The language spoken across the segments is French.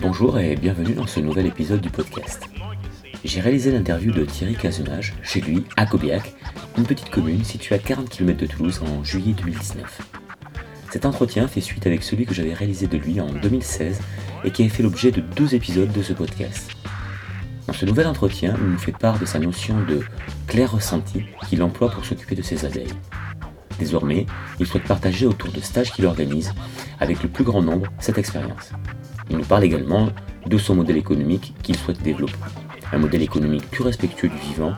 Bonjour et bienvenue dans ce nouvel épisode du podcast. J'ai réalisé l'interview de Thierry Cazenage chez lui à Cobiac, une petite commune située à 40 km de Toulouse en juillet 2019. Cet entretien fait suite avec celui que j'avais réalisé de lui en 2016 et qui a fait l'objet de deux épisodes de ce podcast. Dans ce nouvel entretien, il nous fait part de sa notion de clair ressenti qu'il emploie pour s'occuper de ses abeilles. Désormais, il souhaite partager autour de stages qu'il organise avec le plus grand nombre cette expérience. Il nous parle également de son modèle économique qu'il souhaite développer. Un modèle économique plus respectueux du vivant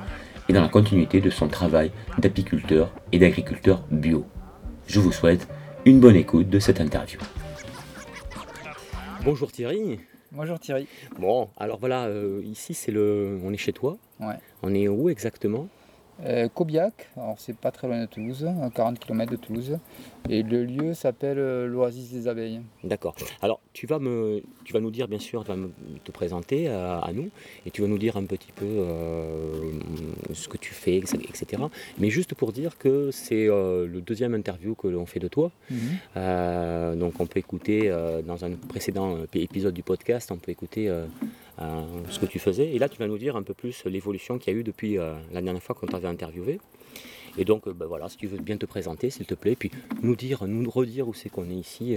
et dans la continuité de son travail d'apiculteur et d'agriculteur bio. Je vous souhaite une bonne écoute de cette interview. Bonjour Thierry. Bonjour Thierry. Bon, alors voilà, euh, ici c'est le, on est chez toi. Ouais. On est où exactement? Euh, Cobiac, alors c'est pas très loin de Toulouse, à 40 km de Toulouse. Et le lieu s'appelle euh, l'Oasis des Abeilles. D'accord. Alors tu vas, me, tu vas nous dire, bien sûr, tu vas te présenter à, nous et tu vas nous dire un petit peu euh, ce que tu fais, etc. Mais juste pour dire que c'est le deuxième interview que l'on fait de toi. Mhm. donc on peut écouter dans un précédent épisode du podcast, on peut écouter euh, ce que tu faisais. Et là, tu vas nous dire un peu plus l'évolution qu'il y a eu depuis euh, la dernière fois qu'on t'avait interviewé. Et donc, euh, ben voilà, si tu veux bien te présenter, s'il te plaît, puis nous dire, nous redire où c'est qu'on est ici.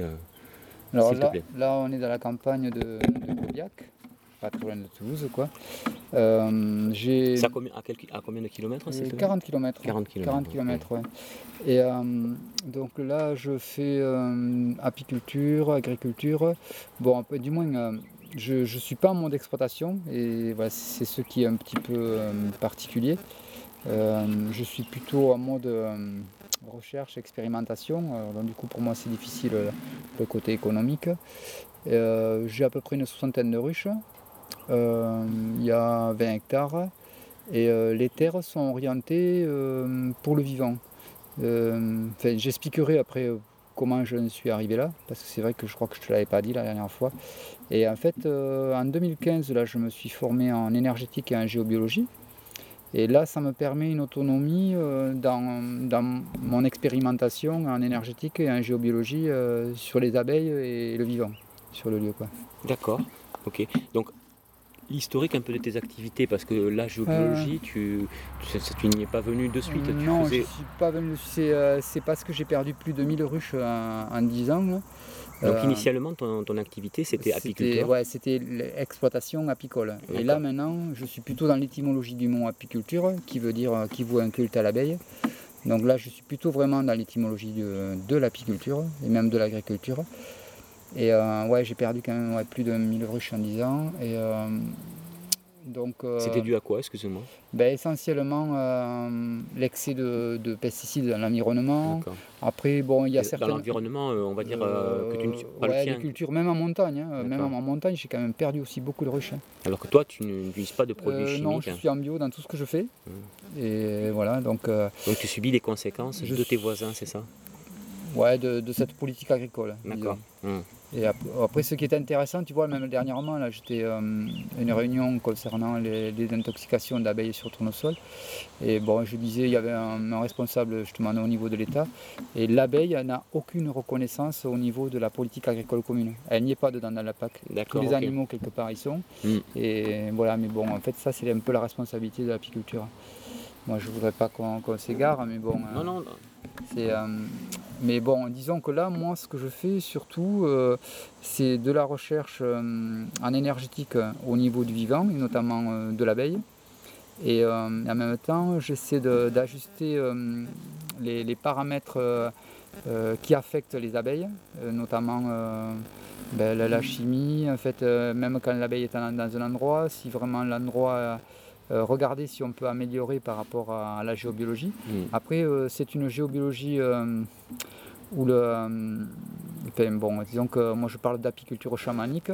Alors là, là, on est dans la campagne de, de pas trop loin de Toulouse, quoi. Euh, c'est à, combien, à, combien de kilomètres 40 km. 40 km. 40 km, ouais. Et donc là, je fais apiculture, agriculture. Bon, peu, du moins je ne suis pas en mode d'exploitation et c'est ce qui est un petit peu euh, particulier. Euh, je suis plutôt en mode euh, recherche, expérimentation. donc du coup pour moi c'est difficile le côté économique. J'ai à peu près une soixantaine de ruches. Il y a 20 hectares et les terres sont orientées pour le vivant. J'expliquerai après comment je suis arrivé là, parce que c'est vrai que je crois que je ne te l'avais pas dit la dernière fois. Et en fait, euh, en 2015, là, je me suis formé en énergétique et en géobiologie. Et là, ça me permet une autonomie euh, dans, dans, mon expérimentation en énergétique et en géobiologie euh, sur les abeilles et le vivant, sur le lieu. D'accord. Ok. Donc l'historique un peu de tes activités Parce que la géobiologie, euh. tu, tu, n'y es pas venu de suite. non, je ne suis pas venu. C'est, euh, c'est parce que j'ai perdu plus de 1000 ruches en, 10 ans. Donc euh, initialement, ton, activité, c'était apiculture Ouais, c'était l'exploitation apicole. Et là, maintenant, je suis plutôt dans l'étymologie du mot apiculture, qui veut dire qui vaut un culte à l'abeille. Donc là, je suis plutôt vraiment dans l'étymologie de, de l'apiculture et même de l'agriculture. Et euh, ouais, j'ai perdu quand même plus de 1000 ruches en 10 ans. Et, euh, donc, euh, C'était dû à quoi, excusez-moi ben, Essentiellement l'excès de, pesticides dans l'environnement. Après, bon, il y a certains. Dans l'environnement, on va dire que tu ne pas ouais, les cultures, même en montagne. Hein, même en montagne, j'ai quand même perdu aussi beaucoup de ruches. Hein. Alors que toi, tu n'utilises pas de produits chimiques Non, je suis en bio dans tout ce que je fais. Mmh. Et voilà, donc. donc tu subis les conséquences de tes voisins, c'est ça? Ouais, de, cette politique agricole. D'accord. Mmh. Et après, ce qui est intéressant, tu vois, même dernièrement, là, j'étais à euh, une réunion concernant les, intoxications d'abeilles sur tournesol. Et bon, je disais, il y avait un, responsable justement au niveau de l'État. Et l'abeille n'a aucune reconnaissance au niveau de la politique agricole commune. Elle n'y est pas dedans dans la PAC. Tous les animaux, quelque part, ils sont. Mm. Et voilà, mais bon, en fait, ça, c'est un peu la responsabilité de l'apiculture. Moi, je ne voudrais pas qu'on s'égare, mais bon. Non, non, non. C'est, euh, mais bon, disons que là, moi, ce que je fais surtout, euh, c'est de la recherche euh, en énergétique au niveau du vivant, et notamment de l'abeille. Et en même temps, j'essaie d'ajuster les, paramètres qui affectent les abeilles, notamment ben, la, chimie. En fait, même quand l'abeille est dans un endroit, si vraiment l'endroit euh, regarder si on peut améliorer par rapport à, la géobiologie. Mm. Après, euh, c'est une géobiologie euh, où le. bon, disons que moi je parle d'apiculture chamanique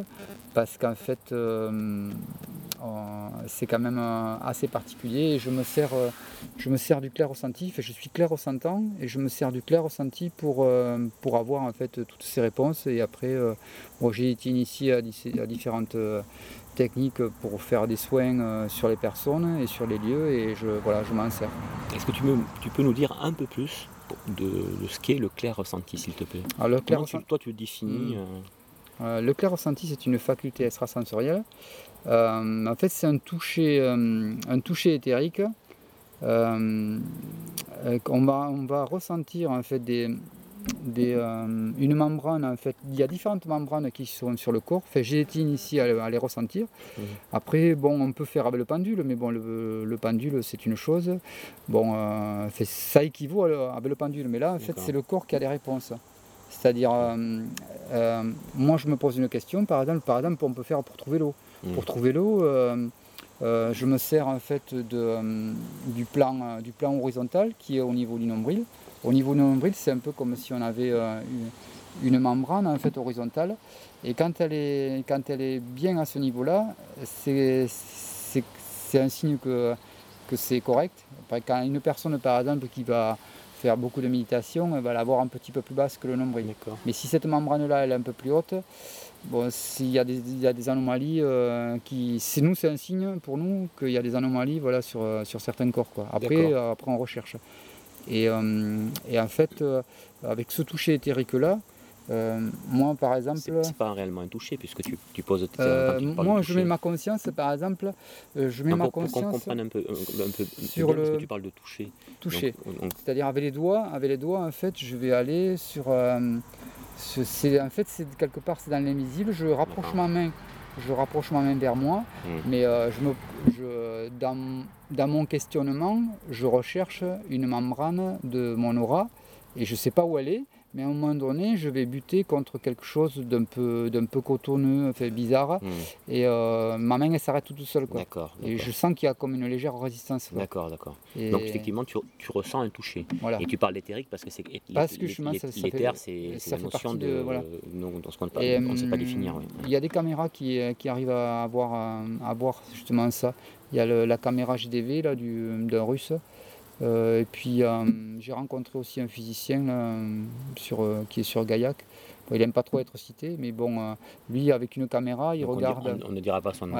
parce qu'en fait, c'est quand même assez particulier. Et je me sers, je me sers du clair ressenti. je suis clair ressentant et je me sers du clair ressenti pour, pour avoir en fait toutes ces réponses. Et après, j'ai été initié à différentes techniques pour faire des soins sur les personnes et sur les lieux et je, voilà, je m'en sers. Est-ce que tu, tu peux nous dire un peu plus de, ce qu'est le clair ressenti, s'il te plaît? Alors, le clair Toi, tu le définis hmm. euh euh, Le clair ressenti, c'est une faculté extrasensorielle. Euh, en fait, c'est un toucher, un toucher éthérique. on, va, on va ressentir en fait des, euh, une membrane, en fait, il y a différentes membranes qui sont sur le corps. j'ai été initié à, les ressentir. Mhm. Après, bon, on peut faire avec le pendule, mais bon, le, pendule, c'est une chose. Bon, euh, ça équivaut avec le pendule, mais là, en fait, c'est le corps qui a les réponses. C'est-à-dire, euh, moi, je me pose une question, par exemple, par exemple on peut faire pour trouver l'eau. Mhm. Pour trouver l'eau, je me sers en fait de, du, plan, du plan horizontal qui est au niveau du nombril. Au niveau nombril, c'est un peu comme si on avait euh, une, membrane en fait horizontale. Et quand elle est, quand elle est bien à ce niveau-là, c'est un signe que, que c'est correct. Quand une personne, par exemple, qui va faire beaucoup de méditation, elle va l'avoir un petit peu plus basse que le nombril. Mais si cette membrane-là, elle est un peu plus haute, bon, s'il y, a des anomalies, euh, qui, c'est nous, c'est un signe pour nous qu'il y a des anomalies voilà, sur, sur certains corps. Quoi. Après, après, on recherche. Euh, et, en fait, euh, avec ce toucher éthérique-là, euh, moi, par exemple. C'est pas réellement un toucher puisque tu, tu poses. moi, je mets ma conscience, par exemple, je mets ma conscience. Pour qu'on un peu, un peu sur le. Parce que tu parles de toucher. Toucher. C'est-à-dire avec les doigts, avec les doigts, en fait, je vais aller sur. en fait, c'est quelque part, c'est dans l'invisible. Je rapproche ma main je rapproche ma main vers moi, hmm. mais euh, je me, dans, dans, mon questionnement, je recherche une membrane de mon aura et je ne sais pas où elle est, mais à un moment donné, je vais buter contre quelque chose d'un peu, d'un peu cotonneux, enfin, bizarre, hmm. et euh, ma main elle s'arrête toute seule. Quoi. D'accord, Et je sens qu'il y a comme une légère résistance. D'accord, d'accord. Donc effectivement, tu, tu, ressens un toucher. Voilà. Et tu parles d'éthérique parce que c'est parce que l'éther, c'est la notion de, de voilà. ce qu'on ne sait pas définir. Il y a des caméras qui, qui arrivent à avoir, à voir justement ça. Il y a la caméra GDV là, d'un russe euh, et puis euh, j'ai rencontré aussi un physicien sur, euh, qui est sur Gaillac. il n'aime pas trop être cité, mais bon, lui avec une caméra, il regarde. On, ne dira pas son nom,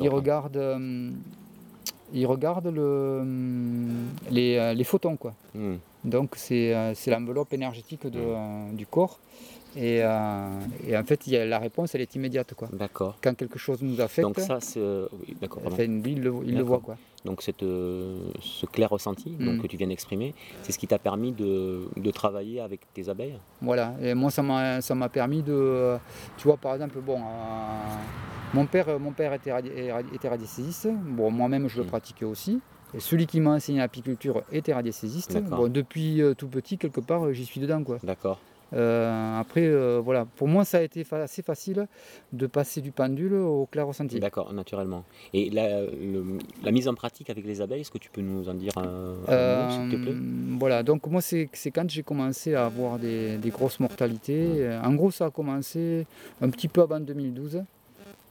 Il regarde, il regarde le, les, les photons, quoi. Hmm. Donc c'est l'enveloppe énergétique de, hmm. du corps. Et, et, en fait, il y a, la réponse, elle est immédiate. Quoi. D'accord. Quand quelque chose nous affecte, Donc ça, c'est... d'accord, lui, il le, il le voit. Quoi. Donc cette, euh, ce clair ressenti donc, mm. que tu viens d'exprimer, c'est ce qui t'a permis de, travailler avec tes abeilles? Voilà, et moi ça m'a permis de... Tu vois par exemple, bon, euh, mon, père, mon père était, était radiesthésiste, bon, moi-même je le mm. pratiquais aussi. Et celui qui m'a enseigné l'apiculture était radiesthésiste. Bon, depuis euh, tout petit, quelque part, j'y suis dedans. quoi. D'accord. Euh, après, euh, voilà, pour moi, ça a été assez facile de passer du pendule au clair ressenti. D'accord, naturellement. Et la, mise en pratique avec les abeilles, est-ce que tu peux nous en dire un, mot, s'il te plaît? euh, Voilà, donc moi, c'est quand j'ai commencé à avoir des, grosses mortalités. En gros, ça a commencé un petit peu avant 2012.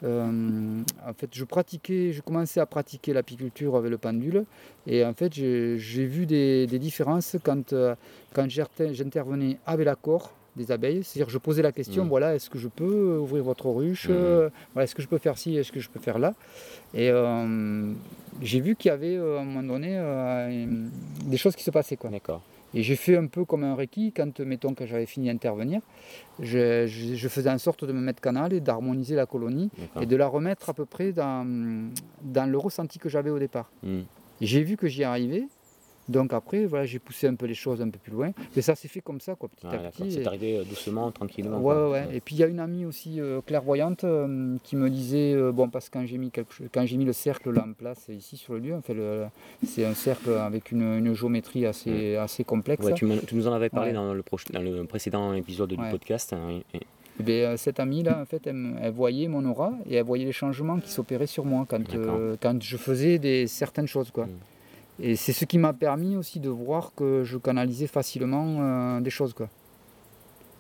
Euh, en fait, je pratiquais, je commençais à pratiquer l'apiculture avec le pendule, et en fait, j'ai vu des, différences quand, euh, quand j'intervenais avec l'accord des abeilles. C'est-à-dire, je posais la question, mmh. voilà, est-ce que je peux ouvrir votre ruche? Mmh. Est-ce que je peux faire ci Est-ce que je peux faire là? Et euh, j'ai vu qu'il y avait, à un moment donné, des choses qui se passaient. D'accord. Et j'ai fait un peu comme un Reiki, quand, mettons, que j'avais fini d'intervenir, je, faisais en sorte de me mettre canal et d'harmoniser la colonie et de la remettre à peu près dans, dans le ressenti que j'avais au départ. Hmm. J'ai vu que j'y arrivais, donc après, voilà, j'ai poussé un peu les choses un peu plus loin. Mais ça s'est fait comme ça, quoi, petit à petit. C'est arrivé euh, doucement, tranquillement. Ouais, ouais. Et puis il y a une amie aussi euh, clairvoyante euh, qui me disait, bon, parce que quand j'ai mis, quand j'ai mis le cercle là en place ici sur le lieu, en fait, c'est un cercle avec une, géométrie assez, assez complexe. Tu, nous en avais parlé dans, le dans le précédent épisode du podcast. Hein, et... bien, cette amie-là, en fait, elle, voyait mon aura et elle voyait les changements qui s'opéraient sur moi quand, quand je faisais des, certaines choses. Quoi. Mm. Et c'est ce qui m'a permis aussi de voir que je canalisais facilement euh, des choses. Quoi.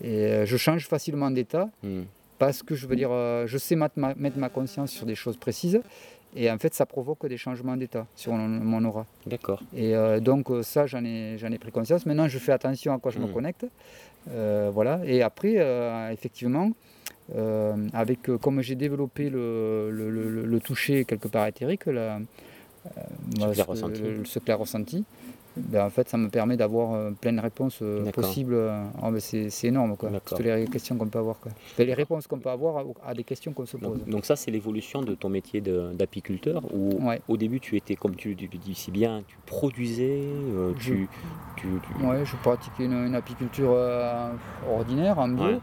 Et euh, je change facilement d'état. Hmm. parce que je veux dire, euh, je sais mettre ma, conscience sur des choses précises. Et en fait, ça provoque des changements d'état sur mon, aura. D'accord. Et euh, donc, ça, j'en ai, ai pris conscience. Maintenant, je fais attention à quoi je me hmm. connecte. voilà. Et après, effectivement, avec, comme j'ai développé le, toucher quelque part éthérique, la, ce, clair ressenti, ben, en fait, ça me permet d'avoir euh, plein de réponses euh, possibles. Oh, c'est énorme, quoi. Toutes les questions qu'on peut avoir. Quoi. les réponses qu'on peut avoir à, des questions qu'on se pose. Donc, ça, c'est l'évolution de ton métier d'apiculteur, où au début, tu étais, comme tu, le dis si bien, tu produisais, tu, tu, Ouais, je pratiquais une, apiculture ordinaire, en bio,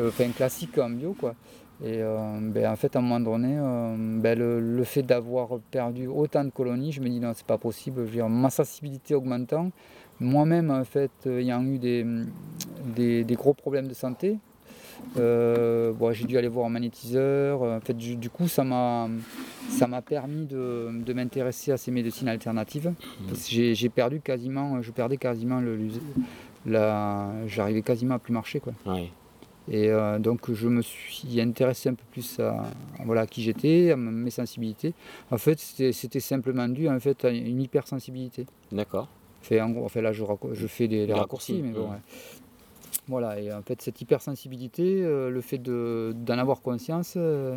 enfin classique en bio, quoi. Et euh, ben, en fait, à un moment donné, euh, ben, le, fait d'avoir perdu autant de colonies, je me dis non, c'est pas possible. Je ma sensibilité augmentant, moi-même, en fait, ayant eu des, des, gros problèmes de santé, euh, j'ai dû aller voir un magnétiseur. En fait, du, coup, ça m'a ça m'a permis de, de m'intéresser à ces médecines alternatives. J'ai perdu quasiment, je perdais quasiment le, la, j'arrivais quasiment à plus marcher quoi. Et euh, donc je me suis intéressé un peu plus à, voilà, qui j'étais, à mes sensibilités. En fait, c'était simplement dû en fait, à une hypersensibilité. D'accord. Fait, en gros, là, je, je fais des, raccourcis, mais bon. Voilà, et en fait, cette hypersensibilité, euh, le fait d'en avoir conscience, euh,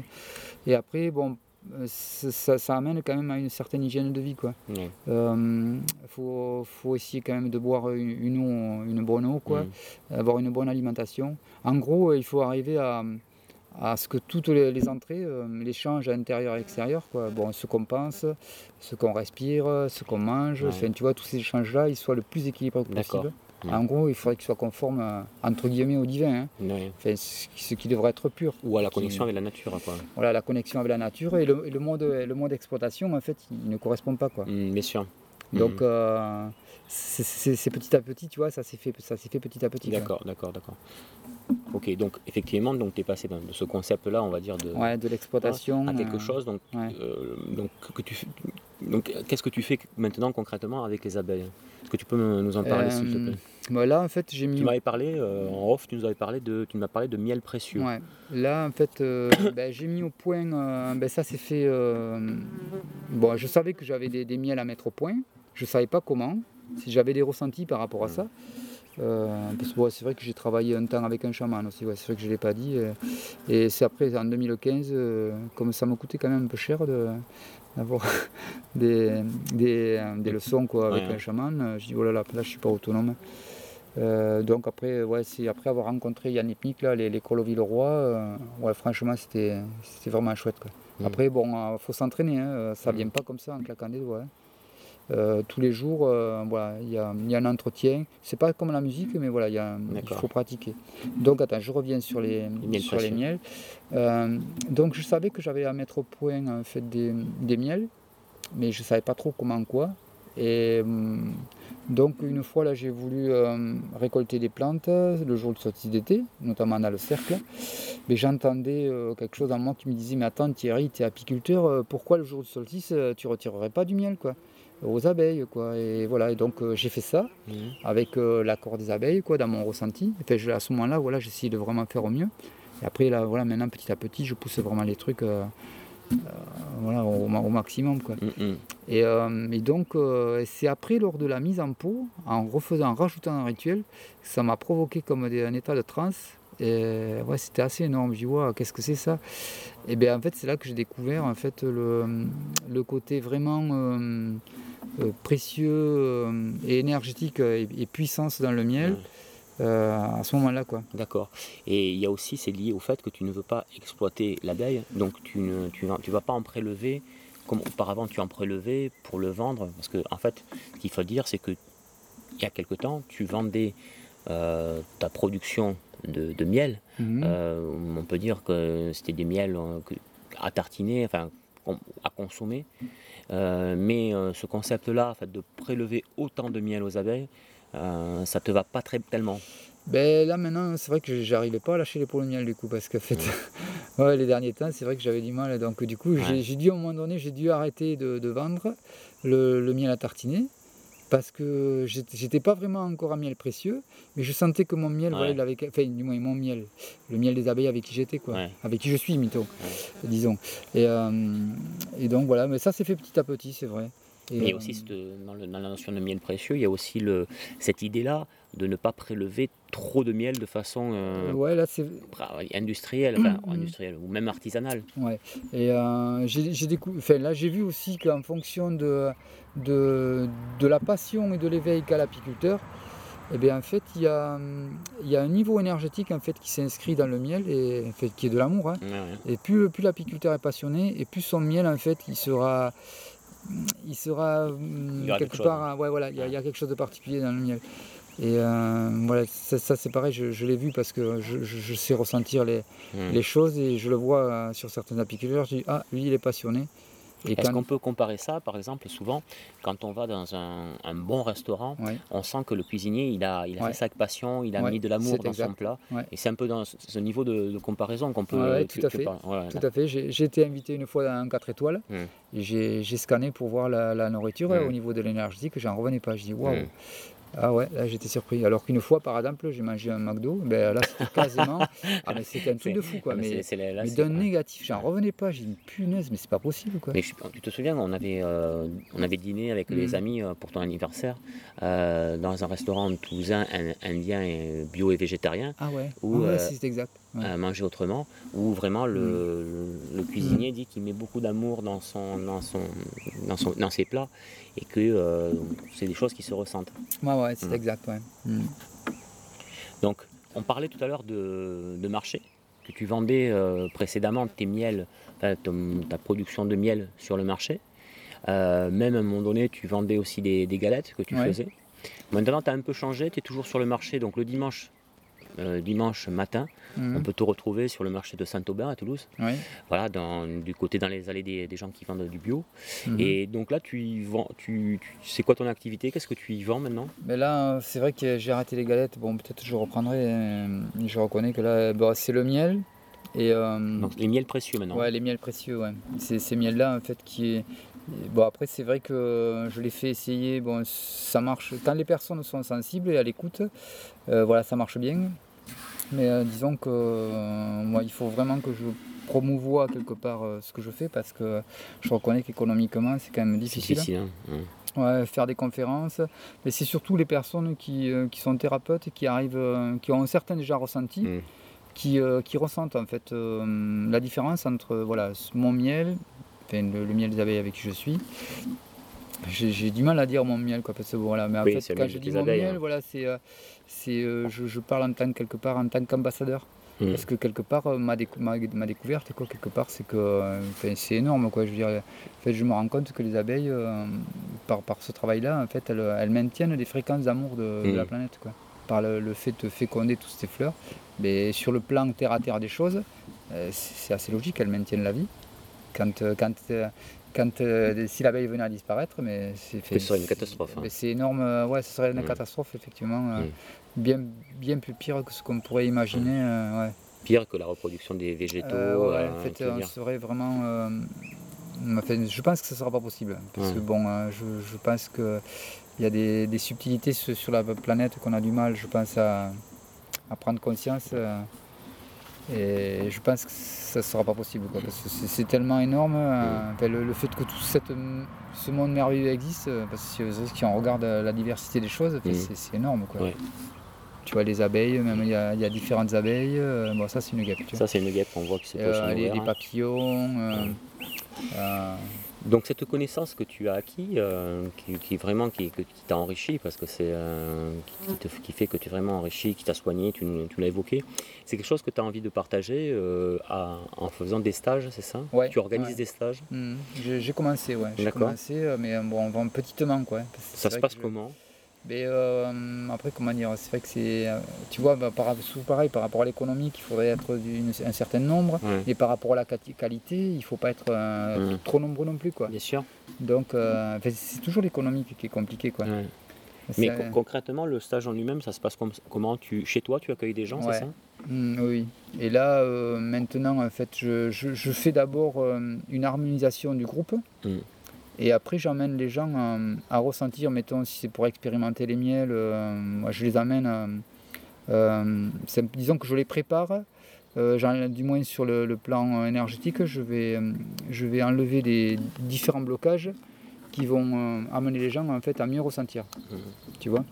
et après, bon, euh, ça, amène quand même à une certaine hygiène de vie. Il euh, faut, faut, essayer quand même de boire une, eau, une bonne eau, quoi, mm. avoir une bonne alimentation. En gros, il faut arriver à, à ce que toutes les, entrées, euh, l'échange intérieur et extérieur, quoi. Bon, ce qu'on pense, ce qu'on respire, ce qu'on mange, tu vois, tous ces échanges-là, ils soient le plus équilibrés possible. En gros, il faudrait qu'il soit conforme, euh, entre guillemets, au divin. Hein. ce qui devrait être pur. Ou à la connexion avec la nature. Quoi. Voilà, la connexion avec la nature. Et le, mode, le mode d'exploitation, en fait, il ne correspond pas. Quoi. Mmh, bien sûr. Donc, mmh. euh, c'est petit à petit, tu vois, ça s'est fait, fait petit à petit. D'accord, d'accord, d'accord. Ok, donc effectivement, tu es passé de ce concept-là, on va dire, de, ouais, de l'exploitation à quelque euh, chose. Donc, donc, que tu, donc qu'est-ce que tu fais maintenant concrètement avec les abeilles? Est-ce que tu peux nous en parler, s'il te plaît? bah là, en fait, j'ai mis. Tu m'avais parlé euh, en off, tu nous avais parlé de, tu m'as parlé de miel précieux. Ouais. Là, en fait, euh, ben, j'ai mis au point. Euh, ben, ça, s'est fait. bon, je savais que j'avais des, miels à mettre au point. Je savais pas comment. Si j'avais des ressentis par rapport à ça. Parce que c'est vrai que j'ai travaillé un temps avec un chaman aussi. c'est vrai que je l'ai pas dit. et c'est après, en 2015, comme ça m'a coûté quand même un peu cher de d'avoir des, des, des, leçons quoi, avec un chaman. Je dis, oh là là, là je suis pas autonome. Euh, donc après, ouais, c'est après avoir rencontré Yann Ipnik, là, l'école au Villeroy, euh, ouais, franchement c'était vraiment chouette. Quoi. Mm. Après, bon, il euh, faut s'entraîner, hein, ça ne mm. vient pas comme ça en claquant des doigts. Hein. Tous les jours, voilà, il y a, y a, un entretien. C'est pas comme la musique, mais voilà, y a, il faut pratiquer. Donc attends, je reviens sur les, sur les miels. donc je savais que j'avais à mettre au point en fait, des, des miels, mais je ne savais pas trop comment quoi. Et hum, donc une fois là j'ai voulu euh, récolter des plantes le jour de solstice d'été, notamment dans le cercle, mais j'entendais euh, quelque chose en moi qui me disait mais attends Thierry, tu es apiculteur, euh, pourquoi le jour du solstice tu retirerais pas du miel quoi? Aux abeilles quoi et voilà et donc j'ai fait ça mmh. avec l'accord des abeilles quoi dans mon ressenti et à ce moment là voilà j'essaye de vraiment faire au mieux et après là voilà maintenant petit à petit je pousse vraiment les trucs euh, voilà, au, maximum. Quoi. Mm. Euh, et, donc, euh, c'est après, lors de la mise en pot, en refaisant, en rajoutant un rituel, ça m'a provoqué comme un état de transe. Et ouais, c'était assez énorme. Je ouais, qu'est-ce que c'est ça? Et bien, en fait, c'est là que j'ai découvert en fait, le, le côté vraiment précieux et énergétique et, puissance dans le miel. Euh, à ce moment-là. quoi. D'accord. Et il y a aussi, c'est lié au fait que tu ne veux pas exploiter l'abeille, donc tu ne tu vas, tu vas pas en prélever comme auparavant tu en prélevais pour le vendre. Parce que en fait, ce qu'il faut dire, c'est que il y a quelque temps, tu vendais euh, ta production de, miel. Euh, on peut dire que c'était des miels à tartiner, enfin à consommer. mais ce concept-là, en fait, de prélever autant de miel aux abeilles, euh, ça te va pas très tellement. Ben là maintenant c'est vrai que j'arrivais pas à lâcher les miel du coup parce que fait ouais, les derniers temps c'est vrai que j'avais du mal. Donc du coup j'ai dû à un moment donné j'ai dû arrêter de, vendre le, miel à tartiner parce que j'étais pas vraiment encore à miel précieux, mais je sentais que mon miel, voilà, il avait, enfin, du moins mon miel, le miel des abeilles avec qui j'étais, quoi, Ouais. avec qui je suis, mytho, disons. Et, euh, et donc voilà, mais ça s'est fait petit à petit, c'est vrai. Il y a euh, aussi cette- dans, le- dans la notion de miel précieux, il y a aussi le, cette idée-là de ne pas prélever trop de miel de façon euh, ouais, là c'est pra- industrielle, enfin, industrielle ou même artisanale. Ouais. Et euh, j'ai enfin, là, j'ai vu aussi qu'en fonction de, de, de la passion et de l'éveil qu'a l'apiculteur, eh bien, en fait, il y a, il y a un niveau énergétique en fait, qui s'inscrit dans le miel, et, en fait, qui est de l'amour. hein. Ouais, ouais. Et plus, plus l'apiculteur est passionné, et plus son miel, en fait, il sera, il sera hum, Il quelque part, ouais, voilà, il y, a, il y a quelque chose de particulier dans le miel. Et euh, voilà, ça, ça, c'est pareil, je, je l'ai vu parce que je, je- je sais ressentir les, Mhm. les choses et je le vois euh, sur certains apiculteurs, je dis ah lui il est passionné. Est-ce qu'on peut comparer ça, par exemple, souvent, quand on va dans un, un bon restaurant, Ouais, on sent que le cuisinier, il a, il a Ouais. fait ça avec passion, il a Ouais, mis de l'amour dans son plat. Et c'est un peu dans ce, niveau de, de comparaison qu'on peut... Tu- tout à fait. tout à fait. J'ai été invité une fois à un 4 étoiles Mm. et j'ai j'ai scanné pour voir la, la nourriture Mm. au niveau de l'énergie que j'en revenais pas. Je dis waouh. Mm. Ah ouais, là j'étais surpris. Alors qu'une fois par exemple j'ai mangé un McDo, ben là c'était quasiment. ah mais c'était un truc de fou quoi. Ah, mais d'un négatif, j'en revenais pas. J'ai dit punaise, mais c'est pas possible quoi. Mais je- tu te souviens, on avait, euh, on avait dîné avec Mm. les amis euh, pour ton anniversaire euh, dans un restaurant toulousain in- indien et bio et végétarien, Ah ouais, Ou, Ah ouais, euh, si, c'est exact. Ouais. à manger autrement, où vraiment le, Mm. le, cuisinier dit qu'il met beaucoup d'amour dans, son, dans, son, dans, son, dans ses plats et que euh, c'est des choses qui se ressentent. Ouais, ouais, c'est Mm. exact. Ouais. Mm. Donc, on parlait tout à l'heure de, de marché, que tu vendais euh, précédemment tes miels, ta production de miel sur le marché. Euh, même à un moment donné, tu vendais aussi des, des galettes que tu Ouais. faisais. Maintenant, tu as un peu changé, tu es toujours sur le marché. Donc, le dimanche, euh, dimanche matin, on peut te retrouver sur le marché de Saint-Aubin à Toulouse. Voilà, dans, du côté dans les allées des, des gens qui vendent du bio. Mhm. Et donc là, tu y vends, tu, tu- c'est quoi ton activité? Qu'est-ce que tu y vends maintenant? Mais là, euh, c'est vrai que j'ai arrêté les galettes. Bon, peut-être je reprendrai. Je reconnais que là, c'est le miel. Et euh, Donc, les miels précieux maintenant. ouais, les miels précieux, ouais. C'est ces miels-là, en fait, qui est. Bon, après, c'est vrai que je les fais essayer. Bon, ça marche. Quand les personnes sont sensibles et à l'écoute, euh, voilà, ça marche bien. Mais euh, disons que euh, moi, il faut vraiment que je promouvoie quelque part euh, ce que je fais parce que je reconnais qu'économiquement, c'est quand même difficile. difficile. hein. Ouais, faire des conférences, mais c'est surtout les personnes qui, qui sont thérapeutes et qui arrivent, qui ont un certain déjà ressenti, Mm. qui, qui ressentent en fait la différence entre voilà mon miel, enfin, le, le miel des abeilles avec qui je suis. J'ai du mal à dire mon miel quoi, parce que voilà, mais en Oui, fait quand je dis mon abeilles, miel, hein. voilà, c'est euh, c'est euh, je, je parle en tant que quelque part en tant qu'ambassadeur. Mm. Parce que quelque part, euh, ma, décou- ma, ma découverte, quoi, quelque part, c'est que c'est énorme. Quoi, je, veux dire, en fait, je me rends compte que les abeilles, euh, par, par ce travail-là, en fait, elles, elles maintiennent des fréquences d'amour de, de la Mm. planète. Quoi. Par le, le fait de féconder toutes ces fleurs. Mais sur le plan terre-à-terre des choses, euh, c'est assez logique, elles maintiennent la vie. Quand, quand, quand, euh, si l'abeille venait à disparaître, mais c'est Que ce serait une catastrophe. hein. c'est énorme, euh, ouais, ce serait une Mm. catastrophe, effectivement. euh, Mm. bien, bien plus pire que ce qu'on pourrait imaginer. euh, ouais. Pire que la reproduction des végétaux. Ouais, en fait, on serait vraiment. enfin, je pense que ce ne sera pas possible. Parce Ouais. que bon, je, je pense qu'il y a des, des subtilités sur, sur la planète qu'on a du mal, je pense, à, à prendre conscience. Euh, et je pense que ça ne sera pas possible. quoi, parce que c'est tellement énorme. euh, le, le fait que tout cette, ce monde merveilleux existe, euh, parce que si, on regarde la diversité des choses, Mhm. c'est énorme. Quoi. Ouais. Tu vois, les abeilles, même il y a, il y a différentes abeilles. euh, bon, ça, c'est une guêpe. tu vois. Ça, c'est une guêpe, on voit que c'est Euh, les, les hein. papillons. euh, euh, Donc cette connaissance que tu as acquis, euh, qui, qui vraiment qui, t'a enrichi, parce que c'est euh, qui, te- qui fait que tu es vraiment enrichi, qui t'a soigné, tu, l'as évoqué, c'est quelque chose que tu as envie de partager euh, à- en faisant des stages, c'est ça? Ouais, Tu organises ouais. des stages? Hmm, j'ai commencé, ouais. J'ai commencé, euh, mais bon, bon, petitement, quoi. Ça se passe comment? Mais euh, après, comment dire, c'est vrai que c'est. euh, tu vois, bah, par, sous- pareil, par rapport à l'économique, il faudrait être d'une- un certain nombre. Ouais. Et par rapport à la qualité, il ne faut pas être euh, trop nombreux non plus, quoi. Bien sûr. Donc, euh, c'est toujours l'économique qui est compliqué, quoi. Ouais. C'est- Mais co- concrètement, le stage en lui-même, ça se passe comme- comment? Tu, Chez toi, tu accueilles des gens, Ouais. c'est ça? Mm, oui. Et là, euh, maintenant, en fait, je, je- je fais d'abord euh, une harmonisation du groupe. Mm. Et après, j'emmène les gens euh, à ressentir, mettons, si c'est pour expérimenter les miels, euh, moi je les amène, euh, euh, disons que je les prépare, du moins sur le, le plan énergétique, je vais, je vais enlever les différents blocages qui vont amener les gens en fait à mieux ressentir, Mhm. tu vois?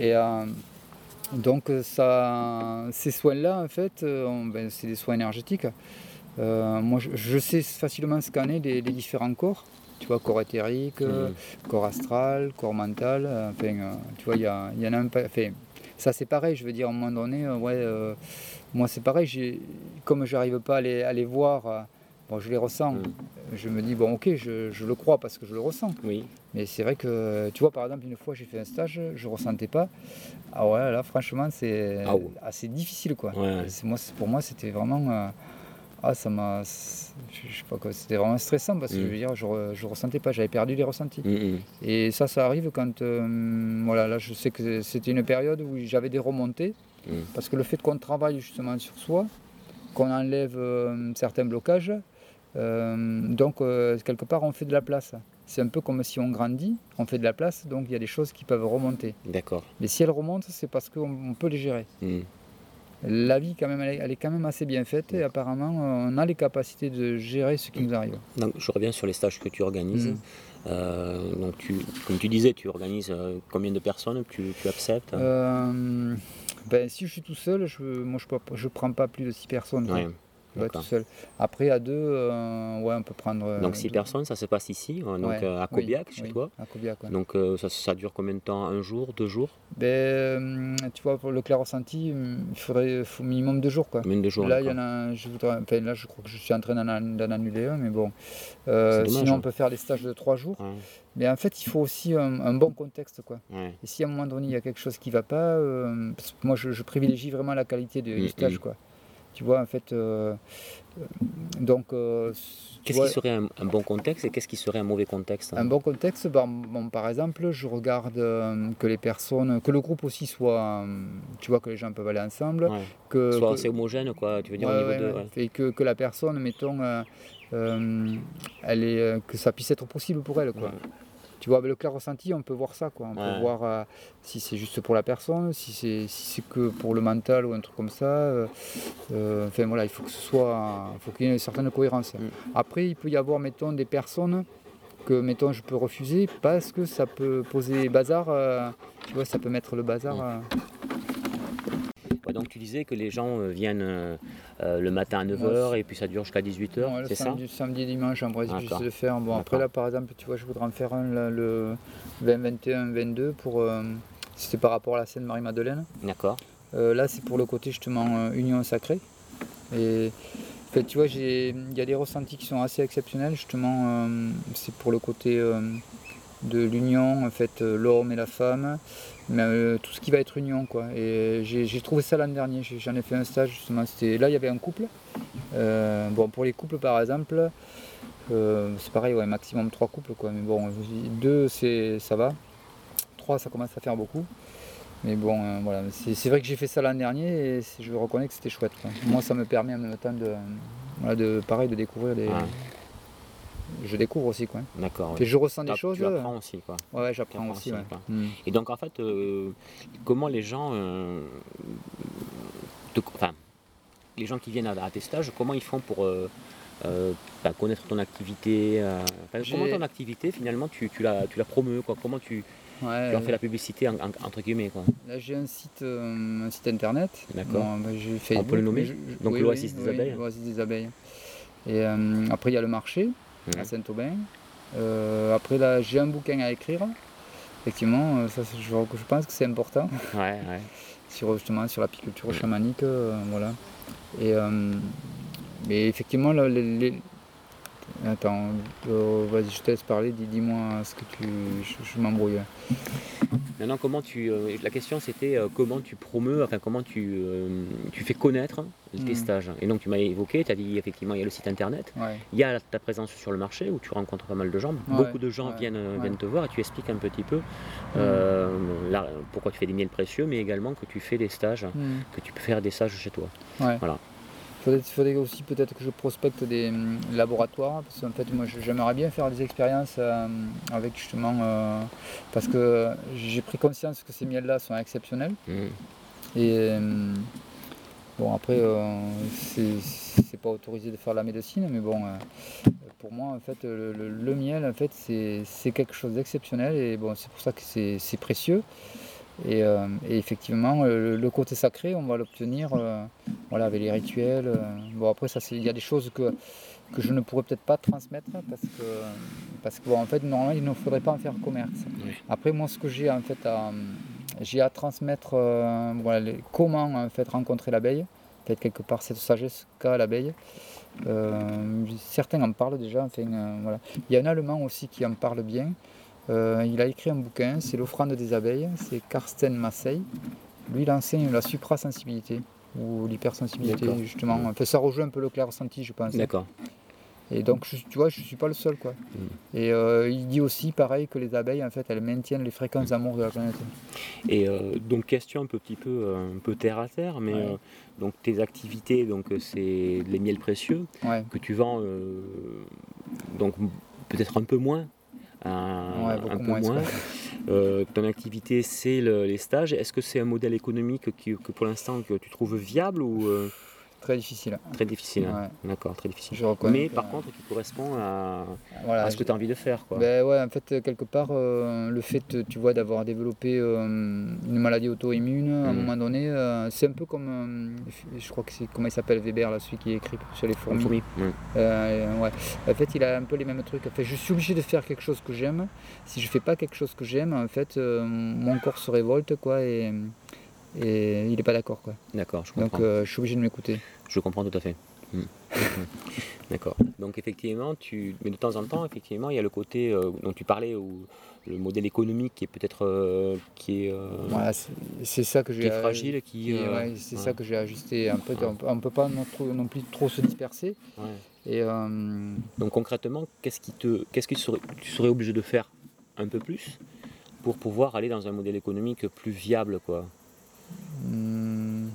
Et donc ça, ces soins-là, en fait, ben, c'est des soins énergétiques. Moi, je, je sais facilement scanner les, les différents corps. Tu vois, corps éthérique, Mhm. corps astral, corps mental. euh, Enfin, euh, tu vois, il y, a- y en a un. Enfin, ça, c'est pareil. Je veux dire, à un moment donné, euh, ouais, euh, moi, c'est pareil. Comme je n'arrive pas à les, à les voir, euh, bon, je les ressens. Mhm. Je me dis, bon, ok, je, je le crois parce que je le ressens. Oui. Mais c'est vrai que, tu vois, par exemple, une fois, j'ai fait un stage, je ressentais pas. Ah ouais, là, franchement, c'est Ah ouais. assez difficile, quoi. Ouais. Moi, pour moi, c'était vraiment. euh, ah, ça m'a. Je sais pas quoi, c'était vraiment stressant parce que Mm. je veux dire, je, re- je ressentais pas, j'avais perdu les ressentis. Mhm. Et ça, ça arrive quand. euh, voilà, là, je sais que c'était une période où j'avais des remontées. Mm. Parce que le fait qu'on travaille justement sur soi, qu'on enlève euh, certains blocages, euh, donc quelque part, on fait de la place. C'est un peu comme si on grandit, on fait de la place, donc il y a des choses qui peuvent remonter. D'accord. Mais si elles remontent, c'est parce qu'on on peut les gérer. La vie, quand même, elle est, elle est quand même assez bien faite et apparemment, on a les capacités de gérer ce qui nous arrive. Donc, je reviens sur les stages que tu organises. Mhm. Euh, donc, tu, comme tu disais, tu organises euh, combien de personnes tu, tu acceptes? Euh, ben, si je suis tout seul, je, ne prends pas plus de 6 personnes. Ouais, Être seul. Après, à deux, euh, ouais, on peut prendre. euh, Donc, six deux- personnes, ça se passe ici, euh, donc Ouais, euh, à oui, Cobiac, chez oui, toi. À Cobiac, ouais. Donc, euh, ça, ça dure combien de temps? Un jour Deux jours? Ben, tu vois, pour le clair ressenti, il faudrait faut minimum deux jours. Quoi. Combien de jours Là, il y en a, je voudrais, enfin, là, je crois que je suis en train d'en annuler un, mais bon. Euh, dommage, sinon, hein. on peut faire des stages de trois jours. Ouais, Mais en fait, il faut aussi un, un bon contexte. Quoi. ouais. Et si à un moment donné, il y a quelque chose qui ne va pas, euh, parce que moi, je, je privilégie vraiment la qualité de- Mm, du stage. mm. Quoi. Tu vois, en fait. euh, euh, donc. euh, Qu'est-ce qui serait un, un bon contexte et qu'est-ce qui serait un mauvais contexte Un bon contexte, ben, bon, par exemple, je regarde que les personnes, que le groupe aussi soit, tu vois, que les gens peuvent aller ensemble, Ouais. que, Soit que- assez homogène, quoi, tu veux dire ouais, au niveau ouais, de. et que, que la personne, mettons, elle est, que ça puisse être possible pour elle, quoi. Tu vois, avec le clair ressenti, on peut voir ça, quoi. On Ouais. peut voir euh, si c'est juste pour la personne, si c'est si que pour le mental ou un truc comme ça. euh, euh, enfin voilà, il faut que ce soit, il faut qu'il y ait une certaine cohérence. Mm. Après, il peut y avoir, mettons, des personnes que, mettons, je peux refuser parce que ça peut poser bazar. tu vois, ça peut mettre le bazar. Mm. Donc tu disais que les gens euh, viennent euh, euh, le matin à 9h et puis ça dure jusqu'à 18h, Ouais, le c'est ça samedi, dimanche, j'aimerais D'accord. juste le faire. Bon, après, là, par exemple, tu vois, je voudrais en faire un là, le 20, 21, 22 pour. euh, C'était par rapport à la scène Marie-Madeleine. D'accord. Euh, là, c'est pour le côté justement euh, union sacrée. Et en fait, tu vois, il y a des ressentis qui sont assez exceptionnels. Justement, c'est pour le côté de l'union, en fait, l'homme et la femme, euh, tout ce qui va être union, quoi. Et j'ai trouvé ça l'an dernier. J'en ai fait un stage justement. Là, il y avait un couple. Euh, bon, pour les couples, par exemple, euh, c'est pareil, ouais, maximum trois couples, quoi. Mais bon, deux, c'est ça va. Trois, ça commence à faire beaucoup. Mais bon, voilà, c'est vrai que j'ai fait ça l'an dernier et je reconnais que c'était chouette. Moi, ça me permet en même temps de, pareil, de découvrir des. Je découvre aussi, quoi. D'accord. Je ressens des choses. Tu euh, apprends aussi, quoi. Ouais, j'apprends apprends aussi. aussi, ouais. quoi. Mm. Et donc en fait, euh, comment les gens, euh, te- enfin, les gens qui viennent à, à tes stages, comment ils font pour euh, bah, connaître ton activité Comment ton activité finalement tu, tu la, tu la promeus quoi? Comment tu, Ouais, tu en fais la publicité en- en- entre guillemets quoi? Là, j'ai un site, euh, un site internet. D'accord. Bon, bah, j'ai fait On peut le nommer Donc, l'Oasis des abeilles. L'Oasis des abeilles. Et euh, après, il y a le marché à Mhm. Saint-Aubin. Euh, après, là, j'ai un bouquin à écrire. Effectivement, euh, ça, je, je pense que c'est important. Ouais, ouais. sur justement sur l'apiculture chamanique, euh, voilà. Et mais effectivement, là, les, les- attends, euh, vas-y, je te laisse parler. Dis, dis-moi ce que tu, je, je m'embrouille. Maintenant, comment tu, euh, la question c'était euh, comment tu promeus, enfin comment tu, tu fais connaître tes Mhm. stages? Et donc tu m'as évoqué, tu as dit effectivement il y a le site internet, Ouais. il y a ta présence sur le marché où tu rencontres pas mal de gens. Ouais, Beaucoup de gens ouais, viennent, viennent te voir et tu expliques un petit peu là, pourquoi tu fais des miels précieux, mais également que tu fais des stages, Hmm. que tu peux faire des stages chez toi. Voilà. Il faudrait, aussi peut-être que je prospecte des hum, laboratoires, parce qu'en fait moi j'aimerais bien faire des expériences euh, avec justement, euh, parce que j'ai pris conscience que ces miels-là sont exceptionnels. Mmh. Et hum, bon après c'est pas autorisé de faire la médecine, mais bon pour moi en fait le, miel en fait c'est quelque chose d'exceptionnel et bon c'est pour ça que c'est précieux. Euh, et, effectivement, le, côté sacré, on va l'obtenir euh, voilà, avec les rituels. Euh. Bon, après, il y a des choses que, que je ne pourrais peut-être pas transmettre parce que, parce que en fait, normalement, il ne faudrait pas en faire commerce. Après, moi, ce que j'ai en fait à, j'ai à transmettre, voilà, comment en fait rencontrer l'abeille, peut-être quelque part cette sagesse qu'a l'abeille. certains en parlent déjà. Enfin, voilà. Il y a un Allemand aussi qui en parle bien. Euh, il a écrit un bouquin, c'est l'offrande des abeilles, c'est Karsten Massey. Lui, il enseigne la suprasensibilité ou l'hypersensibilité, justement. Enfin, ça rejoint un peu le clair ressenti, je pense. D'accord. Et donc, tu vois, je ne suis pas le seul. Quoi. Mm. Et euh, il dit aussi, pareil, que les abeilles, en fait, elles maintiennent les fréquences d'amour de la planète. Et euh, donc, question un petit peu, un peu terre à terre, mais donc tes activités, donc c'est les miels précieux que tu vends, donc peut-être un peu moins un, peu moins. Euh, ton activité, c'est les stages. Est-ce que c'est un modèle économique que pour l'instant que tu trouves viable ou euh, Très difficile. Très difficile, hein. d'accord, très difficile. Mais par contre, qui correspond à, ce que tu as envie de faire. Quoi. Ben ouais, en fait, quelque part, euh, le fait, tu vois, d'avoir développé une maladie auto-immune, à un mm. moment donné, c'est un peu comme, je crois que c'est, comment il s'appelle Weber, là, celui qui écrit sur les fourmis. ouais. En fait, il a un peu les mêmes trucs. En fait, je suis obligé de faire quelque chose que j'aime. Si je fais pas quelque chose que j'aime, en fait, mon corps se révolte, quoi, et et il n'est pas d'accord. Quoi. D'accord, je comprends. Donc euh, je suis obligé de m'écouter. Je comprends tout à fait. Hmm. D'accord. Donc effectivement, tu... mais de temps en temps, effectivement, il y a le côté euh, dont tu parlais, où le modèle économique qui est peut-être euh, qui est, c'est ça que j'ai fragile, qui, c'est ça que j'ai ajusté. Un peu, on ne peut pas non, plus trop se disperser. Et, Donc concrètement, qu'est-ce qui te, qu'est-ce que tu serais obligé de faire un peu plus pour pouvoir aller dans un modèle économique plus viable, quoi? Hmm.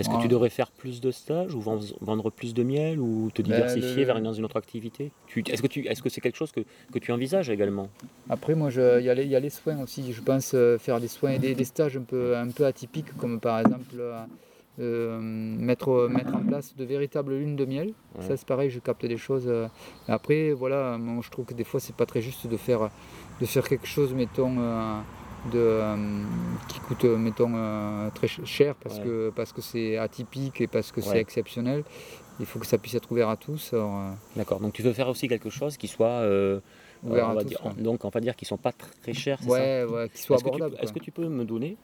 Est-ce que tu devrais faire plus de stages ou vendre plus de miel ou te ben, diversifier vers une, autre activité? Est-ce que c'est -ce c'est quelque chose que, tu envisages également? Après, moi, il y, a les soins aussi. Je pense euh, faire des soins et des, stages un peu, un peu atypiques, comme par exemple euh, euh, mettre, mettre en place de véritables lunes de miel. Ça, c'est pareil, je capte des choses. Après, voilà, moi, je trouve que des fois, c'est pas très juste de faire, de faire quelque chose, mettons de, euh, qui coûte, mettons, euh, très cher parce que parce que c'est atypique et parce que c'est exceptionnel. Il faut que ça puisse être ouvert à tous. Euh, D'accord. Donc tu veux faire aussi quelque chose qui soit ouvert à tous, dire, donc on va dire qu'ils sont pas très chers. Ouais, ouais, qui soit abordable. Est-ce que tu peux me donner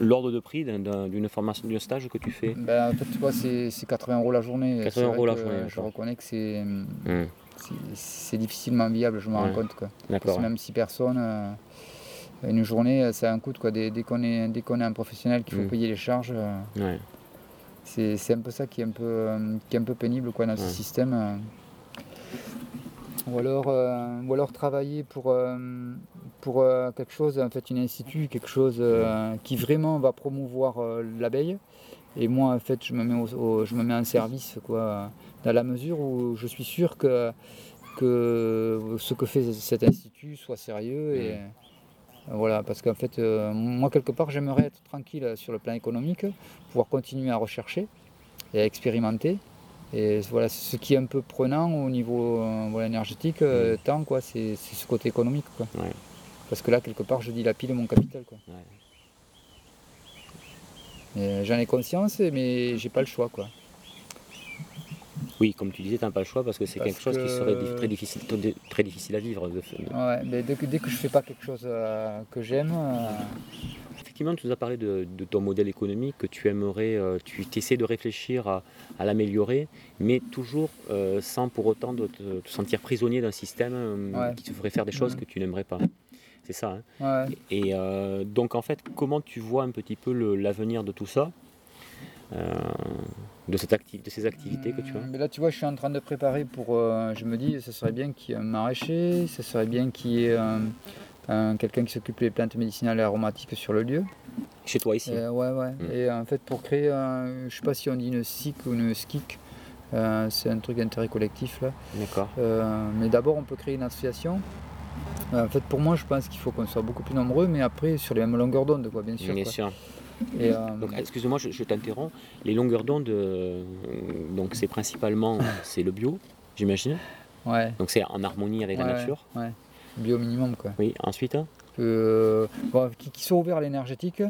l'ordre de prix d'une formation, d'un stage que tu fais? Ben, En fait, tu vois, c'est 80 euros la journée. 80 euros la journée. Je reconnais que c'est hmm. c'est difficilement viable, je me rends compte. Quoi. Même si personne une journée, ça a un coût. Quoi. Dès, qu'on est, dès qu'on est un professionnel, qu'il faut mm. payer les charges, euh, c'est, un peu ça qui est un peu, euh, qui est un peu pénible quoi, dans ce système. Euh. Ou alors, ou alors travailler pour, pour quelque chose, en fait, une institut, quelque chose qui vraiment va promouvoir l'abeille. Et moi, en fait, je me mets, je me mets en service, quoi, dans la mesure où je suis sûr que, que ce que fait cet institut soit sérieux et, voilà, parce qu'en fait, euh, moi, quelque part, j'aimerais être tranquille sur le plan économique, pouvoir continuer à rechercher et à expérimenter. Et voilà, ce qui est un peu prenant au niveau euh, énergétique, euh, tant quoi, c'est ce côté économique. Quoi. Parce que là, quelque part, je dilapide mon capital. Quoi. J'en ai conscience, mais j'ai pas le choix. Quoi. Oui, comme tu disais, tu n'as pas le choix parce que c'est quelque chose qui serait très difficile, très difficile à vivre. Ouais, mais dès que, dès que je ne fais pas quelque chose euh, que j'aime. Euh, Effectivement, tu nous as parlé de, ton modèle économique que tu aimerais, euh, tu essaies de réfléchir à, l'améliorer, mais toujours sans pour autant de te, sentir prisonnier d'un système qui te ferait faire des choses que tu n'aimerais pas. C'est ça. Hein Et donc, en fait, comment tu vois un petit peu l'avenir de tout ça? De, cette de ces activités que tu as Mais Là, tu vois, je suis en train de préparer pour. Euh, je me dis, ce serait bien qu'il y ait un maraîcher, ce serait bien qu'il y ait quelqu'un qui s'occupe des plantes médicinales et aromatiques sur le lieu. Chez toi ici Euh, ouais, ouais. Mm. Et en fait, pour créer, je sais pas si on dit une SIC ou une SKIC, euh, c'est un truc d'intérêt collectif là. D'accord. Euh, mais d'abord, on peut créer une association. Euh, en fait, pour moi, je pense qu'il faut qu'on soit beaucoup plus nombreux, mais après, sur les mêmes longueurs d'onde, quoi, bien sûr. Bien quoi. sûr. Et, euh, Donc, excuse-moi, je, je t'interromps. Les longueurs d'onde, euh, donc c'est principalement c'est le bio, j'imagine. ouais, Donc c'est en harmonie avec la nature. ouais. Bio minimum, quoi. Oui. Ensuite. hein Euh, bon, qui, qui sont ouverts à l'énergétique.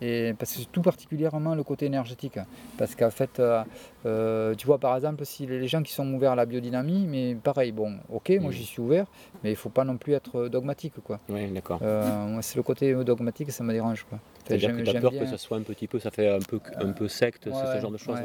Et parce que c'est tout particulièrement le côté énergétique. Parce qu'en fait, euh, euh, tu vois, par exemple, si les gens qui sont ouverts à la biodynamie, mais pareil, bon, ok, moi j'y suis ouvert, mais il faut pas non plus être dogmatique, quoi. Ouais, d'accord. Euh, c'est le côté dogmatique, ça me dérange, quoi. C'est-à-dire que tu as peur bien- que ça soit un petit peu, ça fait un peu, un peu secte, ouais, ce genre de choses. ouais.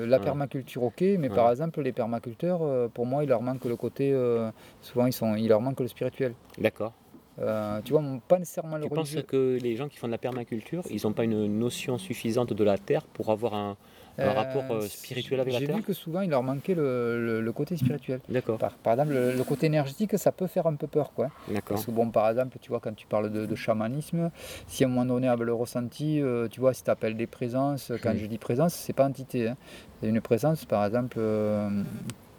ouais. La permaculture, ok, mais par exemple, les permaculteurs, pour moi, il leur manque le côté. euh, souvent, ils sont, il leur manque le spirituel. D'accord. Euh, tu vois, pas nécessairement le Tu penses religieux. que les gens qui font de la permaculture, ils n'ont pas une notion suffisante de la terre pour avoir un, un Euh, rapport euh, spirituel avec la J'ai terre vu que souvent, il leur manquait le, le- le côté spirituel. D'accord. Par, par exemple, le, le côté énergétique, ça peut faire un peu peur, quoi. D'accord. Parce que bon, par exemple, tu vois, quand tu parles de, de chamanisme, si à un moment donné, avec le ressenti, euh, tu vois, si tu appelles des présences, quand Mm. je dis présence, c'est pas entité. hein. C'est une présence, par exemple,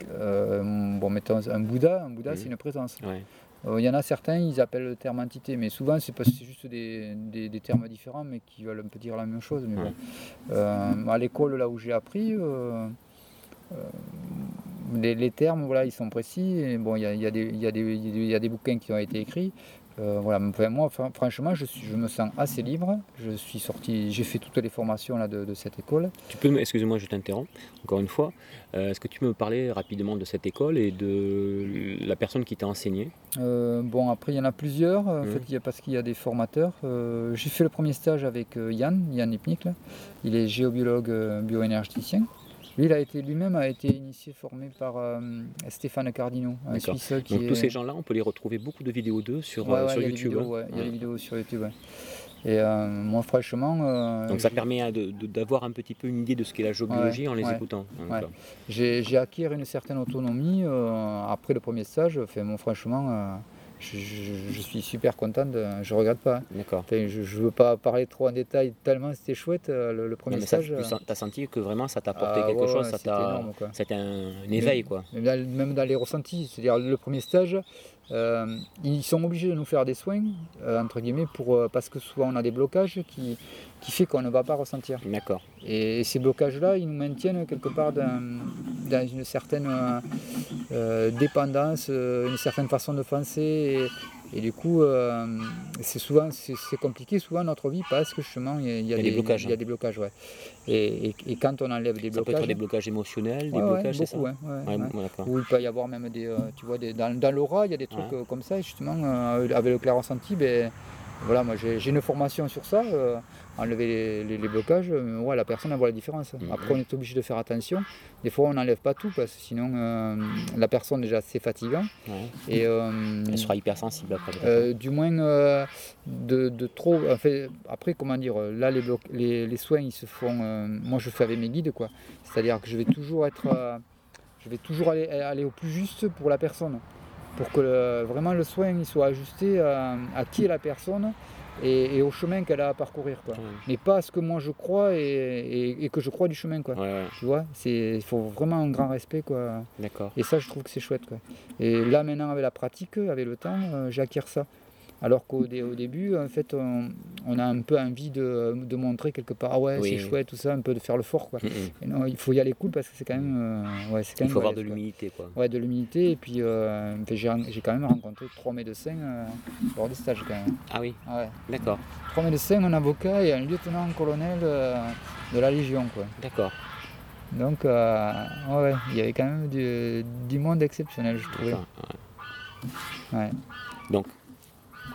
bon, mettons un Bouddha, un Bouddha, Mm. c'est une présence. Ouais. Euh, Il y en a certains, ils appellent le terme entité, mais souvent, c'est parce que c'est juste des, des- des termes différents, mais qui veulent un peu dire la même chose. Mais Ouais. bon. Euh, à l'école, là où j'ai appris, euh, euh, les, les termes, voilà, ils sont précis. Et bon, il y a, y a y a des bouquins qui ont été écrits. Euh, voilà, moi, fran- franchement, je, suis, je me sens assez libre. Je suis sorti, j'ai fait toutes les formations là, de, de cette école. Tu peux, excuse-moi, je t'interromps encore une fois. Euh, Est-ce que tu peux me parler rapidement de cette école et de la personne qui t'a enseigné? Euh, bon, après, il y en a plusieurs, en fait, il y a, parce qu'il y a des formateurs. J'ai fait le premier stage avec Yann, Yann Lipnik, là. Il est géobiologue bioénergéticien. Lui, il a été lui-même a été initié, formé par euh, Stéphane Cardino, un D'accord. Suisse qui Donc est... tous ces gens-là, on peut les retrouver beaucoup de vidéos d'eux sur, Ouais, euh, ouais, sur YouTube. hein. ouais, il y a des vidéos sur YouTube. Et euh, moi, franchement, euh, Donc ça permet hein, d'avoir un petit peu une idée de ce qu'est la géobiologie en les ouais, écoutant. Ouais. euh, j'ai acquis une certaine autonomie euh, après le premier stage. Enfin, franchement, je, je- je suis super content, de, je regrette pas. D'accord. Enfin, je ne veux pas parler trop en détail tellement c'était chouette euh, le, le premier Non, mais ça, stage. tu euh, t'as senti que vraiment ça t'a apporté ah, quelque ouais, chose, ouais, ça c'était t'a, énorme, quoi. c'était un, un éveil quoi. Même dans, même dans les ressentis, c'est-à-dire le premier stage, euh, ils sont obligés de nous faire des soins, euh, entre guillemets, pour, euh, parce que souvent on a des blocages qui, qui fait qu'on ne va pas ressentir. D'accord. Et ces blocages-là, ils nous maintiennent quelque part dans, dans une certaine dépendance, une certaine façon de penser. Et, du coup, euh, c'est souvent c'est compliqué souvent notre vie parce que justement, il y a, il y a Il y a des des, blocages, il y a hein. des blocages, ouais. Et, et- et quand on enlève des Ça peut blocages, être des blocages émotionnels, des ouais, blocages, ça beaucoup, ouais, d'accord. Où il peut y avoir même des, euh, tu vois, des, dans, dans l'aura, il y a des trucs euh, comme ça, et justement, euh, avec le clair ressenti, ben, voilà, moi j'ai une formation sur ça, euh, enlever les, les- les blocages, euh, ouais, la personne elle voit la différence. Après, on est obligé de faire attention. Des fois, on n'enlève pas tout, parce que sinon, euh, la personne, déjà, c'est fatigant. Ouais. Et, euh, Elle sera hypersensible après. du moins de, de trop. en fait, après, comment dire, là, les, les, les soins, ils se font. moi, je fais avec mes guides, quoi. C'est-à-dire que je vais toujours être. je vais toujours aller, aller au plus juste pour la personne. Pour que le- vraiment le soin il soit ajusté à, à qui est la personne et, et au chemin qu'elle a à parcourir, quoi. Ouais. Mais pas à ce que moi je crois et, et- et que je crois du chemin, quoi. Ouais, Tu vois, c'est- il faut vraiment un grand respect, quoi. Et ça, je trouve que c'est chouette. Quoi. Et là, maintenant, avec la pratique, avec le temps, euh, j'acquiers ça. Alors qu'au dé- au début, en fait, on, on a un peu envie de, de montrer quelque part, ah ouais, Oui, c'est oui. chouette, tout ça, un peu de faire le fort. Quoi. Mm. Et non, il faut y aller cool parce que c'est quand même. euh, ouais, quand Il même faut avoir de l'humilité quoi. Ouais, de l'humilité. Et puis, euh, j'ai j'ai quand même rencontré trois médecins euh, lors des stages, quand même. Ah oui, ouais. d'accord, Trois médecins, un avocat et un lieutenant-colonel euh, de la Légion, quoi. d'accord. Donc, ouais, il y avait quand même du, du monde exceptionnel, je trouvais. Enfin, ouais. Ouais. Donc,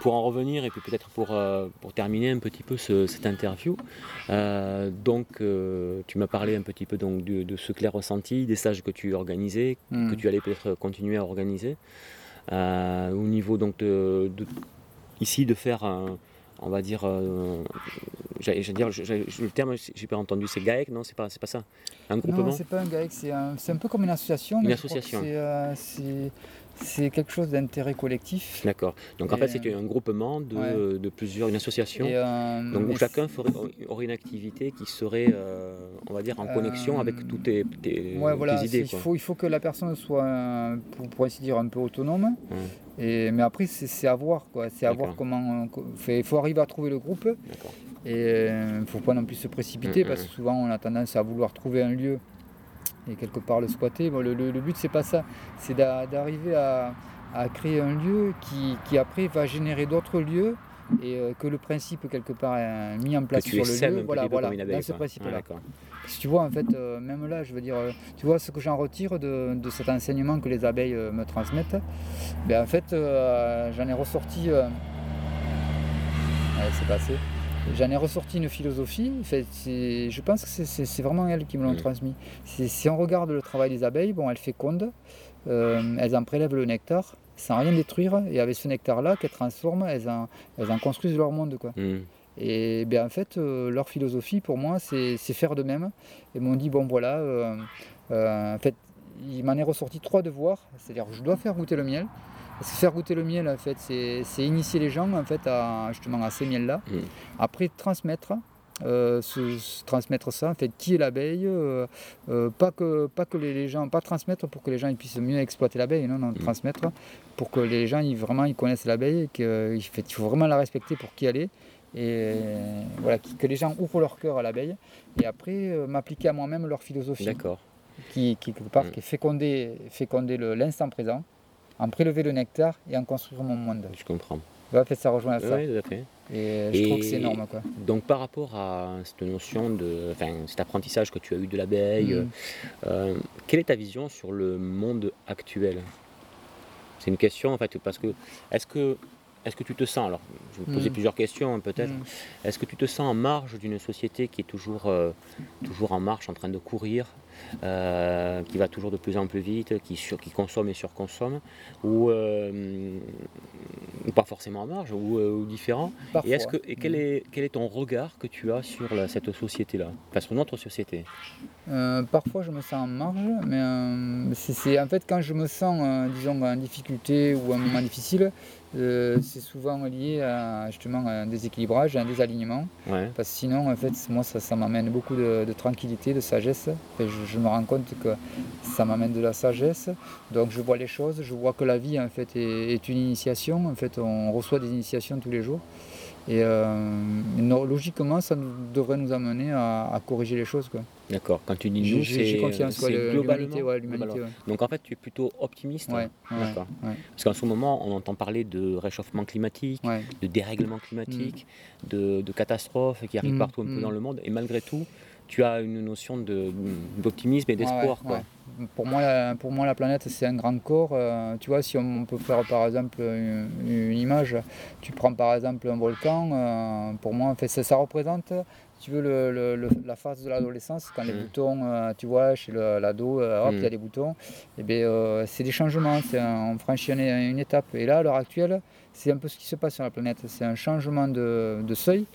pour en revenir et puis peut-être pour, euh, pour terminer un petit peu ce- cette interview, euh, donc euh, tu m'as parlé un petit peu donc de, de ce clair ressenti, des stages que tu organisais, Hmm. que tu allais peut-être continuer à organiser, Euh, au niveau donc de, de- ici de faire un- on va dire euh, dire, le terme, j'ai pas entendu, c'est GAEC, non C'est pas, pas ça Un groupement Non, c'est pas un GAEC, c'est un, un, peu comme une association. Une association. C'est c'est quelque chose d'intérêt collectif. D'accord. Donc en fait, c'est un groupement de, de, plusieurs, une association. Euh, donc où chacun ferait, aurait une activité qui serait, euh, on va dire, en connexion avec euh, toutes tes, tes, voilà, idées. Il faut, il faut que la personne soit, pour, pour ainsi dire, un peu autonome. Et, mais après, c'est à voir. C'est à voir comment. Il faut arriver à trouver le groupe. Et il ne faut pas non plus se précipiter parce que souvent on a tendance à vouloir trouver un lieu et quelque part le squatter. le, le, but c'est pas ça, c'est d'arriver à, créer un lieu qui, après va générer d'autres lieux et euh, que le principe quelque part est mis en place sur le lieu. Voilà, voilà, dans ce principe-là. si tu vois, en fait, euh, même là, je veux dire, euh, tu vois ce que j'en retire de, cet enseignement que les abeilles me transmettent, ben, en fait, j'en ai ressorti. Allez, c'est passé. J'en ai ressorti une philosophie. je pense que c'est vraiment elles qui me l'ont transmis. Si on regarde le travail des abeilles, bon, elles fécondent, euh, elles en prélèvent le nectar sans rien détruire. Et avec ce nectar-là qu'elles transforment, elles en, elles en, construisent leur monde. Quoi. Mm. Et bien, en fait, euh, leur philosophie, pour moi, c'est faire de même. Ils m'ont dit, bon voilà, euh, en fait, il m'en est ressorti trois devoirs. C'est-à-dire, je dois faire goûter le miel. Faire goûter le miel, en fait, c'est initier les gens en fait, à, justement à ces miels-là. Mm. Après, transmettre. Euh, se, transmettre ça, en fait, qui est l'abeille, euh, euh, pas, que, pas que les, gens, pas transmettre pour que les gens ils puissent mieux exploiter l'abeille, non, non, mm. transmettre pour que les gens ils, vraiment ils connaissent l'abeille, qu'il faut vraiment la respecter pour qui elle est, et voilà, que les gens ouvrent leur cœur à l'abeille, et après m'appliquer à moi-même leur philosophie. D'accord. Qui, qui, quelque part, mm. qui est féconder, féconder l'instant présent, en prélever le nectar et en construire mon monde. Je comprends. Ça rejoint à ça. Oui, tout à fait. Et je trouve que c'est énorme. Quoi. Donc, par rapport à cette notion de. Enfin, cet apprentissage que tu as eu de l'abeille, mm. euh, quelle est ta vision sur le monde actuel? C'est une question, en fait, parce que. Est-ce que. Est-ce que tu te sens, alors je vais poser mm. plusieurs questions hein, peut-être, mm. est-ce que tu te sens en marge d'une société qui est toujours, euh, toujours en marche, en train de courir euh, qui va toujours de plus en plus vite, qui, qui consomme et surconsomme, ou, euh, pas forcément en marge, ou, différent? Et, est-ce que, et quel, est, quel est ton regard que tu as sur cette société-là, enfin sur notre société Parfois je me sens en marge, mais c'est, en fait quand je me sens, disons, en difficulté ou un moment difficile, euh, c'est souvent lié à justement un déséquilibrage, à un désalignement. Parce que sinon, en fait, moi, ça, m'amène beaucoup de, tranquillité, de sagesse. je, me rends compte que ça m'amène de la sagesse. Donc, je vois les choses, je vois que la vie, en fait, est, est une initiation. En fait, on reçoit des initiations tous les jours. Et euh, logiquement, ça devrait nous amener à, corriger les choses. D'accord. Quand tu dis nous, c'est l'humanité. Ouais, Donc en fait, tu es plutôt optimiste. Ouais, D'accord. Parce qu'en ce moment, on entend parler de réchauffement climatique, de dérèglement climatique, mm. de, catastrophes qui arrivent mm, partout un peu mm. dans le monde. Et malgré tout, tu as une notion d'optimisme et d'espoir. Pour, moi, la, pour moi, la planète, c'est un grand corps. Euh, tu vois, si on peut faire par exemple une, image, tu prends par exemple un volcan, euh, pour moi, en fait, ça, représente tu veux le, la phase de l'adolescence, quand les mmh. boutons, euh, tu vois, chez l'ado, hop, il y a mmh. des boutons, et eh c'est des changements, on franchit une, une, étape. Et là, à l'heure actuelle, c'est un peu ce qui se passe sur la planète. C'est un changement de, de, seuil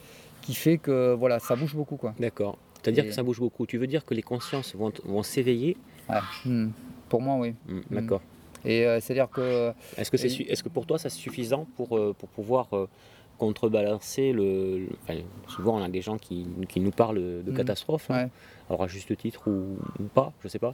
qui fait que voilà, ça bouge beaucoup. D'accord. C'est-à-dire que ça bouge beaucoup. Tu veux dire que les consciences vont, vont s'éveiller ouais. Hmm. Pour moi, oui. Hmm, d'accord. Et euh, c'est-à-dire que. Est-ce que, c'est, est-ce que pour toi, ça c'est suffisant pour, euh, pour pouvoir euh, contrebalancer le. souvent, on a des gens qui, qui nous parlent de catastrophes, hein. alors à juste titre ou, pas, je sais pas.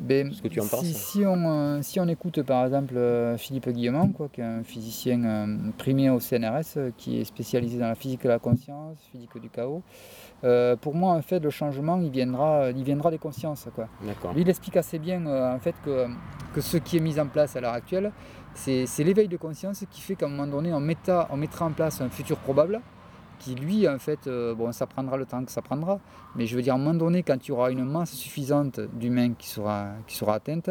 Ben, ce que tu en penses si, on, euh, si on écoute par exemple Philippe Guillemont, quoi, qui est un physicien euh, primé au CNRS, qui est spécialisé dans la physique de la conscience, physique du chaos. Pour moi, en fait, le changement, il viendra, il viendra des consciences. Quoi. Lui, il explique assez bien en fait que, que ce qui est mis en place à l'heure actuelle, c'est l'éveil de conscience qui fait qu'à un moment donné, on, mettra, on mettra en place un futur probable qui, lui, en fait, euh, bon, ça prendra le temps que ça prendra. Mais je veux dire, à un moment donné, quand il y aura une masse suffisante d'humains qui sera, qui sera atteinte,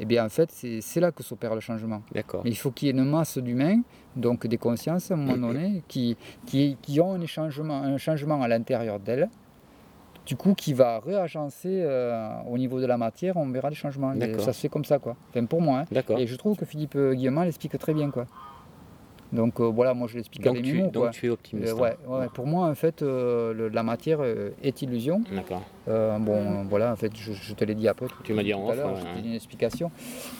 eh bien, en fait, c'est là que s'opère le changement. D'accord. il faut qu'il y ait une masse d'humains, donc des consciences, à un moment donné, qui, qui, qui ont un changement, un changement à l'intérieur d'elles du coup qui va réagencer euh, au niveau de la matière, on verra des changements. ça se fait comme ça, quoi. Enfin, pour moi. Hein. Et je trouve que Philippe Guillemot l'explique très bien, quoi. Donc euh, voilà, moi je l'explique Donc, avec tu, mes mots. donc tu es optimiste. Euh, ouais, ouais, pour moi, en fait, euh, le- la matière est illusion. D'accord. Bon, voilà, en fait, je, je te l'ai dit après. Tu m'as dit en tout à off, je t'ai dit une explication.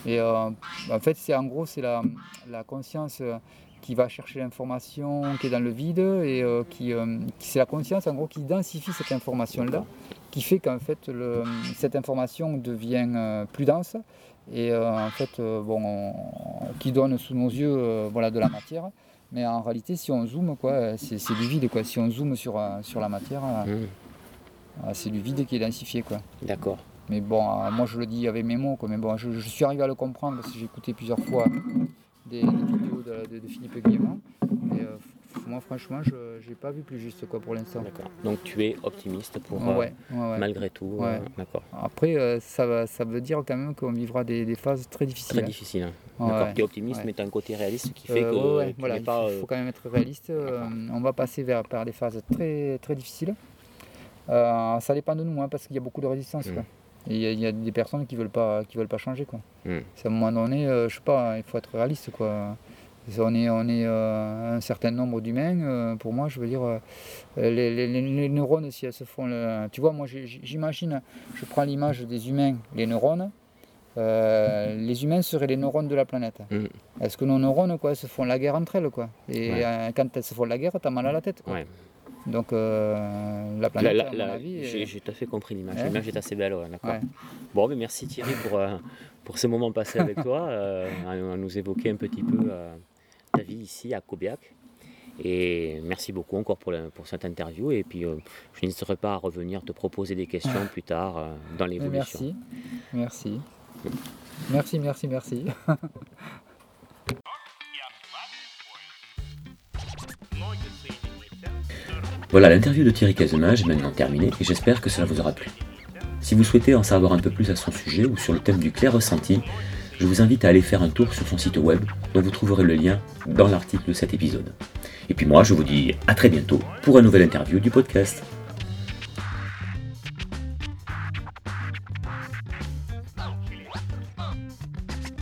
Et en fait, c'est en gros, c'est la, la conscience qui va chercher l'information qui est dans le vide et euh, qui, euh, qui- c'est la conscience en gros qui densifie cette information-là, qui fait qu'en fait le- cette information devient euh, plus dense et euh, en fait euh, bon, on- qui donne sous nos yeux euh, voilà de la matière. Mais en réalité, si on zoome, quoi, c'est du vide. Quoi. Si on zoome sur, sur la matière, euh, c'est du vide qui est densifié. Quoi. D'accord. Mais bon, moi je le dis avec mes mots, quoi. mais bon, je, je suis arrivé à le comprendre parce que j'ai écouté plusieurs fois des, des vidéos de, de- de Philippe Guillemont. Moi franchement, je n'ai pas vu plus juste quoi, pour l'instant. D'accord. Donc tu es optimiste pour euh, Ouais, ouais, ouais. malgré tout. Euh, D'accord. Après, euh, ça, ça veut dire quand même qu'on vivra des, des phases très difficiles. Très difficile. hein. D'accord. Tu es optimiste, mais tu as un côté réaliste qui fait Euh, que tu voilà, il faut, quand même être réaliste. on va passer vers, par des phases très, très difficiles. Ça dépend de nous, hein, parce qu'il y a beaucoup de résistance. Mm. quoi. Il y, a- il y a des personnes qui veulent pas, qui veulent pas changer. Quoi. Mm. C'est à un moment donné, je sais pas, il faut être réaliste. Quoi. On est, on est euh, un certain nombre d'humains. euh, pour moi, je veux dire, euh, les, les- les- les neurones, si elles se font. le- tu vois, moi, j'imagine, je prends l'image des humains, les neurones. les humains seraient les neurones de la planète. Mm. Est-ce que nos neurones quoi, elles se font la guerre entre elles quoi? Et Ouais. quand elles se font la guerre, t'as mal à la tête. Quoi. Ouais. Donc euh, la planète, j'ai est- tout à fait compris l'image. Ouais. L'image est assez belle, ouais, d'accord. Ouais. Bon, mais merci Thierry pour, euh, pour ce moment passé avec toi, euh, à, à nous évoquer un petit peu ta vie ici à Cobiac. Et merci beaucoup encore pour, la- pour cette interview. Et puis, euh, je n'hésiterai pas à revenir te proposer des questions plus tard euh, dans l'évolution. merci, merci, merci, merci, merci. Voilà, l'interview de Thierry Casemage est maintenant terminée et j'espère que cela vous aura plu. Si vous souhaitez en savoir un peu plus à son sujet ou sur le thème du clair ressenti, je vous invite à aller faire un tour sur son site web dont vous trouverez le lien dans l'article de cet épisode. Et puis moi, je vous dis à très bientôt pour une nouvelle interview du podcast.